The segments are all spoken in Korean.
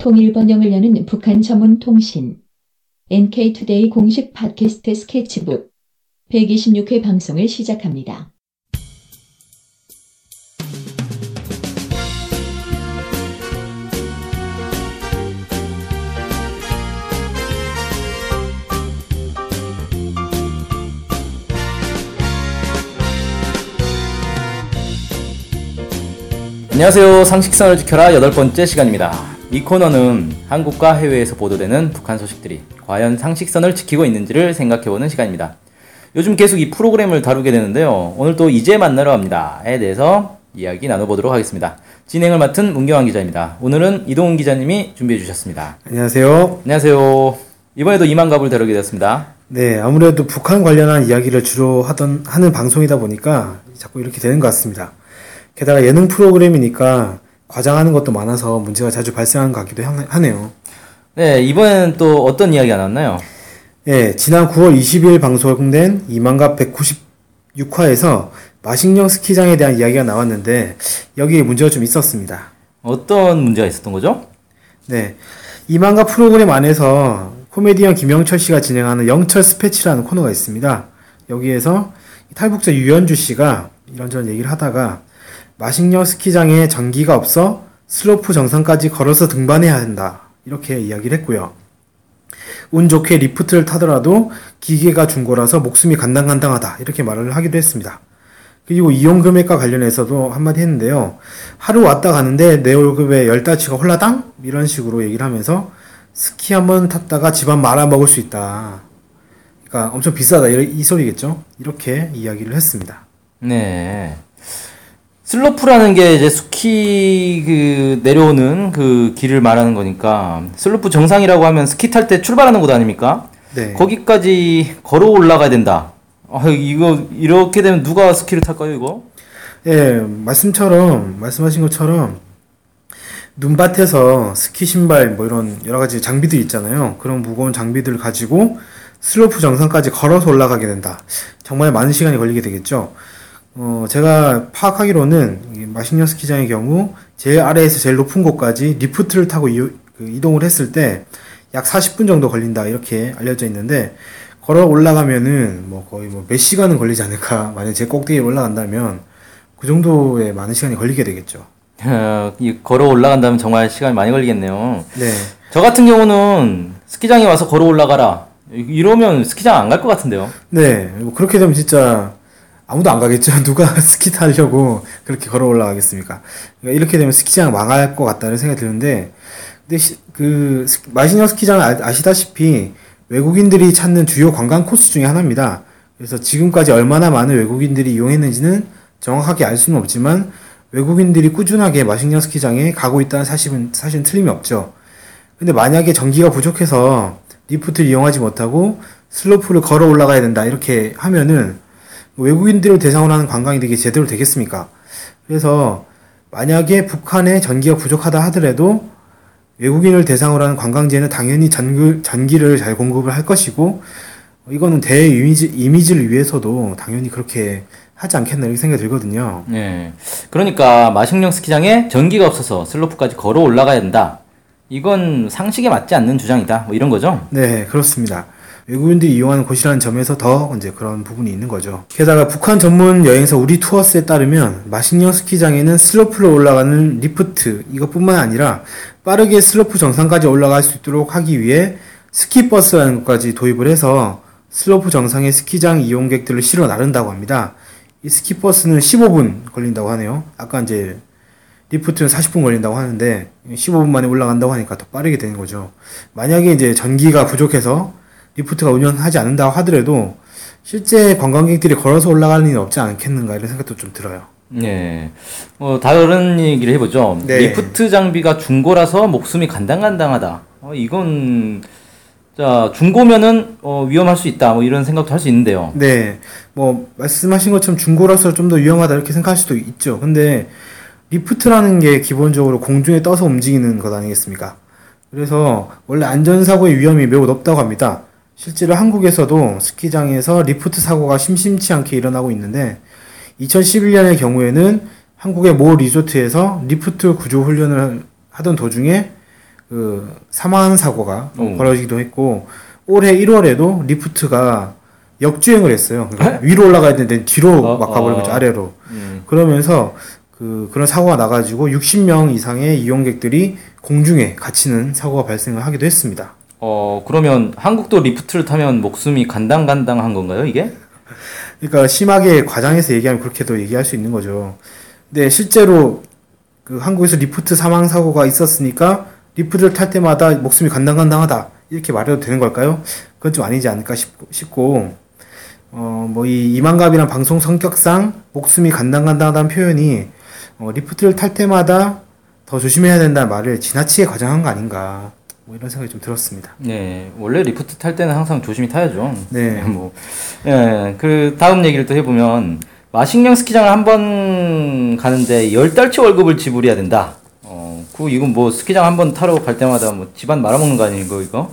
통일 번영을 여는 북한 전문 통신 NK투데이 공식 팟캐스트 스케치북 126회 방송을 시작합니다. 안녕하세요. 상식선을 지켜라 여덟 번째 시간입니다. 이 코너는 한국과 해외에서 보도되는 북한 소식들이 과연 상식선을 지키고 있는지를 생각해보는 시간입니다. 요즘 계속 이 프로그램을 다루게 되는데요. 오늘 또 이제 만나러 갑니다.에 대해서 이야기 나눠보도록 하겠습니다. 진행을 맡은 문경환 기자입니다. 오늘은 이동훈 기자님이 준비해 주셨습니다. 안녕하세요. 안녕하세요. 이번에도 이만갑을 다루게 되었습니다. 네, 아무래도 북한 관련한 이야기를 주로 하던 하는 방송이다 보니까 자꾸 이렇게 되는 것 같습니다. 게다가 예능 프로그램이니까 과장하는 것도 많아서 문제가 자주 발생하는 것 같기도 하네요. 네, 이번에는 또 어떤 이야기가 나왔나요? 네, 지난 9월 20일 방송된 이만갑 196화에서 마식령 스키장에 대한 이야기가 나왔는데 여기에 문제가 좀 있었습니다. 어떤 문제가 있었던 거죠? 네, 이만갑 프로그램 안에서 코미디언 김영철 씨가 진행하는 영철 스패치라는 코너가 있습니다. 여기에서 탈북자 유현주 씨가 이런저런 얘기를 하다가 마식령 스키장에 전기가 없어 슬로프 정상까지 걸어서 등반해야 한다. 이렇게 이야기를 했고요. 운 좋게 리프트를 타더라도 기계가 중고라서 목숨이 간당간당하다. 이렇게 말을 하기도 했습니다. 그리고 이용 금액과 관련해서도 한마디 했는데요. 하루 왔다 가는데 내 월급에 열 달치가 홀라당? 이런 식으로 얘기를 하면서 스키 한번 탔다가 집안 말아먹을 수 있다. 그러니까 엄청 비싸다. 이 소리겠죠? 이렇게 이야기를 했습니다. 네. 슬로프라는 게 이제 스키 그 내려오는 그 길을 말하는 거니까 슬로프 정상이라고 하면 스키 탈 때 출발하는 곳 아닙니까? 네. 거기까지 걸어 올라가야 된다. 아, 이거 이렇게 되면 누가 스키를 탈까요, 이거? 예, 말씀처럼 말씀하신 것처럼 눈밭에서 스키 신발 뭐 이런 여러 가지 장비들 있잖아요. 그런 무거운 장비들을 가지고 슬로프 정상까지 걸어서 올라가게 된다. 정말 많은 시간이 걸리게 되겠죠. 어, 제가 파악하기로는 마식령 스키장의 경우 제일 아래에서 제일 높은 곳까지 리프트를 타고 이, 그 이동을 했을 때 약 40분 정도 걸린다 이렇게 알려져 있는데 걸어 올라가면은 뭐 거의 뭐 몇 시간은 걸리지 않을까 만약 제 꼭대기에 올라간다면 그 정도의 많은 시간이 걸리게 되겠죠. 어, 걸어 올라간다면 정말 시간이 많이 걸리겠네요. 네. 저 같은 경우는 스키장에 와서 걸어 올라가라 이러면 스키장 안 갈 것 같은데요. 네, 뭐 그렇게 되면 진짜 아무도 안 가겠죠. 누가 스키 타려고 그렇게 걸어 올라가겠습니까? 그러니까 이렇게 되면 스키장 망할 것 같다는 생각이 드는데, 근데 시, 그 마시녀 스키장은 아, 시다시피 외국인들이 찾는 주요 관광 코스 중에 하나입니다. 그래서 지금까지 얼마나 많은 외국인들이 이용했는지는 정확하게 알 수는 없지만 외국인들이 꾸준하게 마식령 스키장에 가고 있다는 사실은 사실은 틀림이 없죠. 근데 만약에 전기가 부족해서 리프트를 이용하지 못하고 슬로프를 걸어 올라가야 된다 이렇게 하면은 외국인들을 대상으로 하는 관광이 되게 제대로 되겠습니까? 그래서 만약에 북한에 전기가 부족하다 하더라도 외국인을 대상으로 하는 관광지에는 당연히 전기, 전기를 잘 공급을 할 것이고 이거는 대외 이미지, 이미지를 위해서도 당연히 그렇게 하지 않겠나 이렇게 생각이 들거든요. 네. 그러니까 마식령 스키장에 전기가 없어서 슬로프까지 걸어 올라가야 된다. 이건 상식에 맞지 않는 주장이다. 뭐 이런 거죠? 네, 그렇습니다. 외국인들이 이용하는 곳이라는 점에서 더 이제 그런 부분이 있는 거죠. 게다가 북한 전문 여행사 우리 투어스에 따르면 마식령 스키장에는 슬로프로 올라가는 리프트 이것뿐만 아니라 빠르게 슬로프 정상까지 올라갈 수 있도록 하기 위해 스키버스라는 것까지 도입을 해서 슬로프 정상에 스키장 이용객들을 실어 나른다고 합니다. 이 스키버스는 15분 걸린다고 하네요. 아까 이제 리프트는 40분 걸린다고 하는데 15분 만에 올라간다고 하니까 더 빠르게 되는 거죠. 만약에 이제 전기가 부족해서 리프트가 운영하지 않는다고 하더라도 실제 관광객들이 걸어서 올라가는 일은 없지 않겠는가 이런 생각도 좀 들어요. 네. 어, 다른 얘기를 해보죠. 네. 리프트 장비가 중고라서 목숨이 간당간당하다. 어, 이건, 자, 중고면은, 어, 위험할 수 있다. 뭐 이런 생각도 할 수 있는데요. 네. 뭐, 말씀하신 것처럼 중고라서 좀 더 위험하다. 이렇게 생각할 수도 있죠. 근데, 리프트라는 게 기본적으로 공중에 떠서 움직이는 것 아니겠습니까? 그래서, 원래 안전사고의 위험이 매우 높다고 합니다. 실제로 한국에서도 스키장에서 리프트 사고가 심심치 않게 일어나고 있는데 2011년의 경우에는 한국의 모 리조트에서 리프트 구조 훈련을 하던 도중에 그 사망 사고가 오. 벌어지기도 했고 올해 1월에도 리프트가 역주행을 했어요. 그러니까 위로 올라가야 되는데 뒤로 어, 막 가버린 어. 거죠 아래로. 음. 그러면서 그 그런 사고가 나가지고 60명 이상의 이용객들이 공중에 갇히는 사고가 발생을 하기도 했습니다. 어, 그러면 한국도 리프트를 타면 목숨이 간당간당한 건가요, 이게? 그러니까 심하게 과장해서 얘기하면 그렇게도 얘기할 수 있는 거죠. 근데 실제로 그 한국에서 리프트 사망 사고가 있었으니까 리프트를 탈 때마다 목숨이 간당간당하다 이렇게 말해도 되는 걸까요? 그건 좀 아니지 않을까 싶고, 어뭐 이 이만갑이란 방송 성격상 목숨이 간당간당하다는 표현이 어, 리프트를 탈 때마다 더 조심해야 된다는 말을 지나치게 과장한 거 아닌가 뭐 이런 생각이 좀 들었습니다. 네, 원래 리프트 탈 때는 항상 조심히 타야죠. 네. 뭐, 예, 그 다음 얘기를 또 해보면 마식령 스키장을 한 번 가는데 열 달치 월급을 지불해야 된다. 어, 그 이건 뭐 스키장 한 번 타러 갈 때마다 뭐 집안 말아먹는 거 아니고 이거?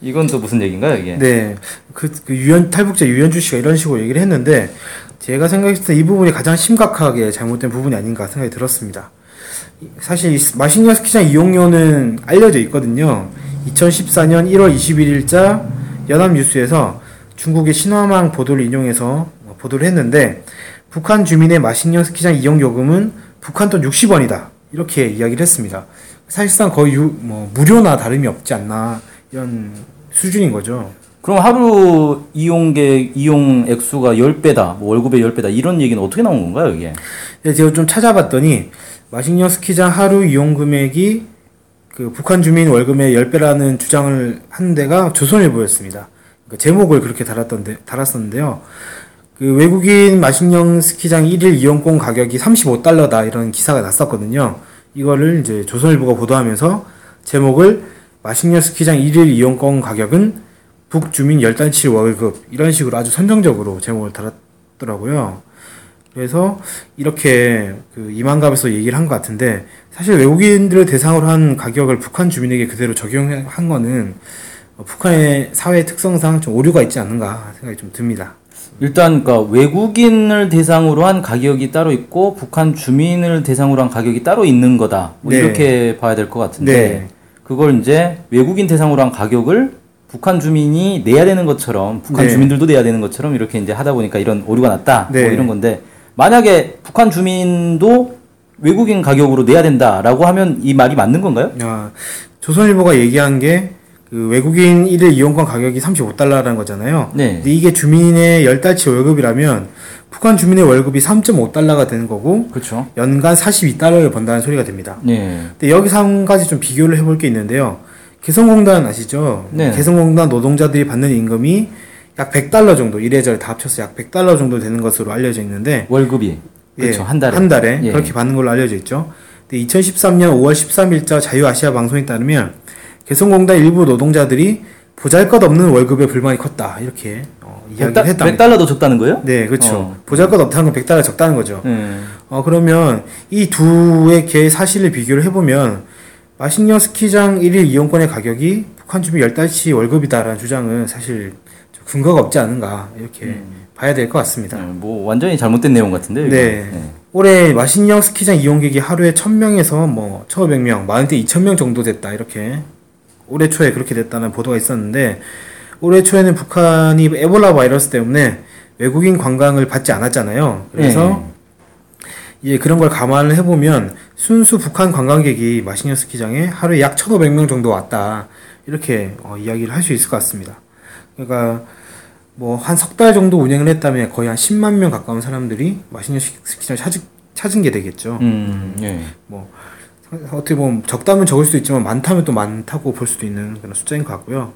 이건 또 무슨 얘기인가요, 이게? 네, 그, 그 유연 탈북자 유연주 씨가 이런 식으로 얘기를 했는데 제가 생각했을 때 이 부분이 가장 심각하게 잘못된 부분이 아닌가 생각이 들었습니다. 사실 이 마신령 스키장 이용료는 알려져 있거든요. 2014년 1월 21일자 연합뉴스에서 중국의 신화망 보도를 인용해서 보도를 했는데 북한 주민의 마신령 스키장 이용 요금은 북한 돈 60원이다 이렇게 이야기를 했습니다. 사실상 거의 유, 뭐 무료나 다름이 없지 않나 이런 수준인 거죠. 그럼 하루 이용객 이용 액수가 10배다, 뭐 월급의 10배다 이런 얘기는 어떻게 나온 건가요, 이게? 근데 제가 좀 찾아봤더니 마식령 스키장 하루 이용 금액이 그 북한 주민 월급의 10배라는 주장을 한 데가 조선일보였습니다. 그러니까 제목을 그렇게 달았던데 달았었는데요. 그 외국인 마식령 스키장 1일 이용권 가격이 35달러다 이런 기사가 났었거든요. 이거를 이제 조선일보가 보도하면서 제목을 마식령 스키장 1일 이용권 가격은 북주민 10달치 월급 이런 식으로 아주 선정적으로 제목을 달았더라고요. 그래서 이렇게 그 이만갑에서 얘기를 한 것 같은데 사실 외국인들을 대상으로 한 가격을 북한 주민에게 그대로 적용한 거는 어, 북한의 사회 특성상 좀 오류가 있지 않는가 생각이 좀 듭니다. 일단 그러니까 외국인을 대상으로 한 가격이 따로 있고 북한 주민을 대상으로 한 가격이 따로 있는 거다. 뭐 네. 이렇게 봐야 될 것 같은데 네. 그걸 이제 외국인 대상으로 한 가격을 북한 주민이 내야 되는 것처럼 북한 네. 주민들도 내야 되는 것처럼 이렇게 이제 하다 보니까 이런 오류가 났다. 네. 뭐 이런 건데 만약에 북한 주민도 외국인 가격으로 내야 된다라고 하면 이 말이 맞는 건가요? 야, 조선일보가 얘기한 게 그 외국인 1일 이용권 가격이 35달러라는 거잖아요. 네. 근데 이게 주민의 10달치 월급이라면 북한 주민의 월급이 3.5달러가 되는 거고 그렇죠. 연간 42달러를 번다는 소리가 됩니다. 네. 근데 여기서 한 가지 좀 비교를 해볼 게 있는데요. 개성공단 아시죠? 네. 개성공단 노동자들이 받는 임금이 약 100달러 정도, 이래저래 다 합쳐서 약 100달러 정도 되는 것으로 알려져 있는데, 월급이 그렇죠. 예, 한 달에 한 달에 예. 그렇게 받는 걸로 알려져 있죠. 근데 2013년 5월 13일자 자유아시아 방송에 따르면 개성공단 일부 노동자들이 보잘것없는 월급에 불만이 컸다 이렇게 어, 이야기를 했답니다. 100달러도 적다는 거예요? 네, 그렇죠. 어. 보잘것없다는 건 100달러 적다는 거죠. 네. 어, 그러면 이 두의 개의 사실을 비교를 해보면 마식령 스키장 1일 이용권의 가격이 북한 주민 10달치 월급이다라는 주장은 사실 좀 근거가 없지 않은가 이렇게 봐야 될 것 같습니다. 네, 뭐 완전히 잘못된 내용 같은데요. 이거? 네. 올해 마신령 스키장 이용객이 하루에 1000명에서 뭐 1500명, 많을 때 2000명 정도 됐다 이렇게 올해 초에 그렇게 됐다는 보도가 있었는데 올해 초에는 북한이 에볼라 바이러스 때문에 외국인 관광을 받지 않았잖아요. 그래서 예, 그런 걸 감안을 해보면 순수 북한 관광객이 마신령 스키장에 하루에 약 1,500명 정도 왔다. 이렇게 어, 이야기를 할 수 있을 것 같습니다. 그러니까 뭐 한 석 달 정도 운영을 했다면 거의 한 10만 명 가까운 사람들이 스- 스키장을 찾은, 찾은 게 되겠죠. 음, 예. 뭐 어떻게 보면 적다면 적을 수도 있지만 많다면 또 많다고 볼 수도 있는 그런 숫자인 것 같고요.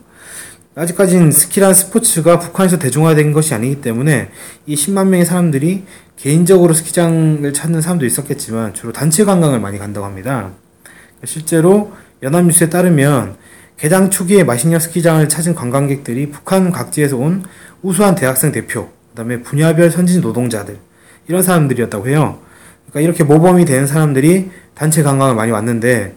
아직까지는 스키란 스포츠가 북한에서 대중화된 것이 아니기 때문에 이 10만 명의 사람들이 개인적으로 스키장을 찾는 사람도 있었겠지만 주로 단체 관광을 많이 간다고 합니다. 실제로 연합뉴스에 따르면 개장 초기에 마신령 스키장을 찾은 관광객들이 북한 각지에서 온 우수한 대학생 대표, 그다음에 분야별 선진 노동자들 이런 사람들이었다고 해요. 그러니까 이렇게 모범이 되는 사람들이 단체 관광을 많이 왔는데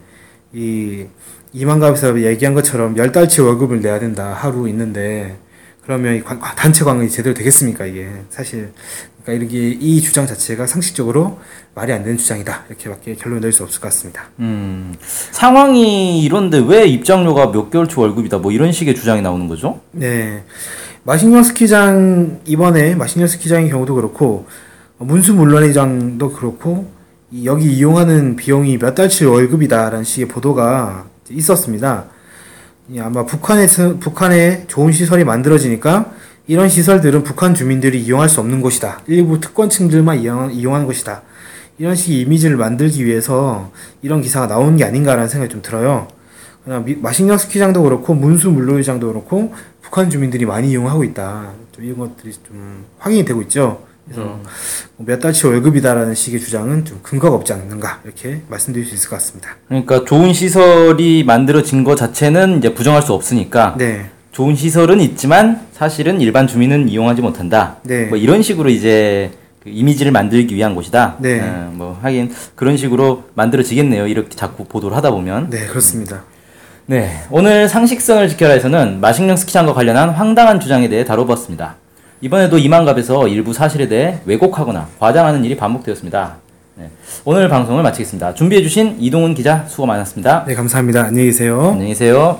이 이만갑에서 얘기한 것처럼 열 달치 월급을 내야 된다 하루 있는데 그러면 이 관- 아, 단체 관광이 제대로 되겠습니까 이게 사실 그러니까 이렇게 이 주장 자체가 상식적으로 말이 안 되는 주장이다 이렇게밖에 결론을 낼 수 없을 것 같습니다. 음, 상황이 이런데 왜 입장료가 몇 개월 초 월급이다 뭐 이런 식의 주장이 나오는 거죠? 네. 마신령 스키장, 이번에 마신령 스키장의 경우도 그렇고, 어, 문수물론회장도 그렇고, 이- 여기 이용하는 비용이 몇 달치 월급이다라는 식의 보도가 있었습니다. 이 아마 북한에서, 북한에 좋은 시설이 만들어지니까 이런 시설들은 북한 주민들이 이용할 수 없는 곳이다. 일부 특권층들만 이용, 이용하는 곳이다. 이런 식의 이미지를 만들기 위해서 이런 기사가 나오는 게 아닌가라는 생각이 좀 들어요. 그냥 미- 마식령 스키장도 그렇고 문수 물놀이장도 그렇고 북한 주민들이 많이 이용하고 있다. 좀 이런 것들이 좀 확인이 되고 있죠. 그래서 뭐몇 달치 월급이다라는 식의 주장은 좀 근거가 없지 않는가 이렇게 말씀드릴 수 있을 것 같습니다. 그러니까 좋은 시설이 만들어진 것 자체는 이제 부정할 수 없으니까 네, 좋은 시설은 있지만 사실은 일반 주민은 이용하지 못한다. 네. 뭐 이런 식으로 이제 그 이미지를 만들기 위한 곳이다. 네. 어, 뭐 하긴 그런 식으로 만들어지겠네요. 이렇게 자꾸 보도를 하다 보면. 네 그렇습니다. 네, 오늘 상식선을 지켜라에서는 마식령 스키장과 관련한 황당한 주장에 대해 다뤄봤습니다. 이번에도 이만갑에서 일부 사실에 대해 왜곡하거나 과장하는 일이 반복되었습니다. 네, 오늘 방송을 마치겠습니다. 준비해주신 이동훈 기자 수고 많았습니다. 네 감사합니다. 안녕히 계세요. 안녕히 계세요.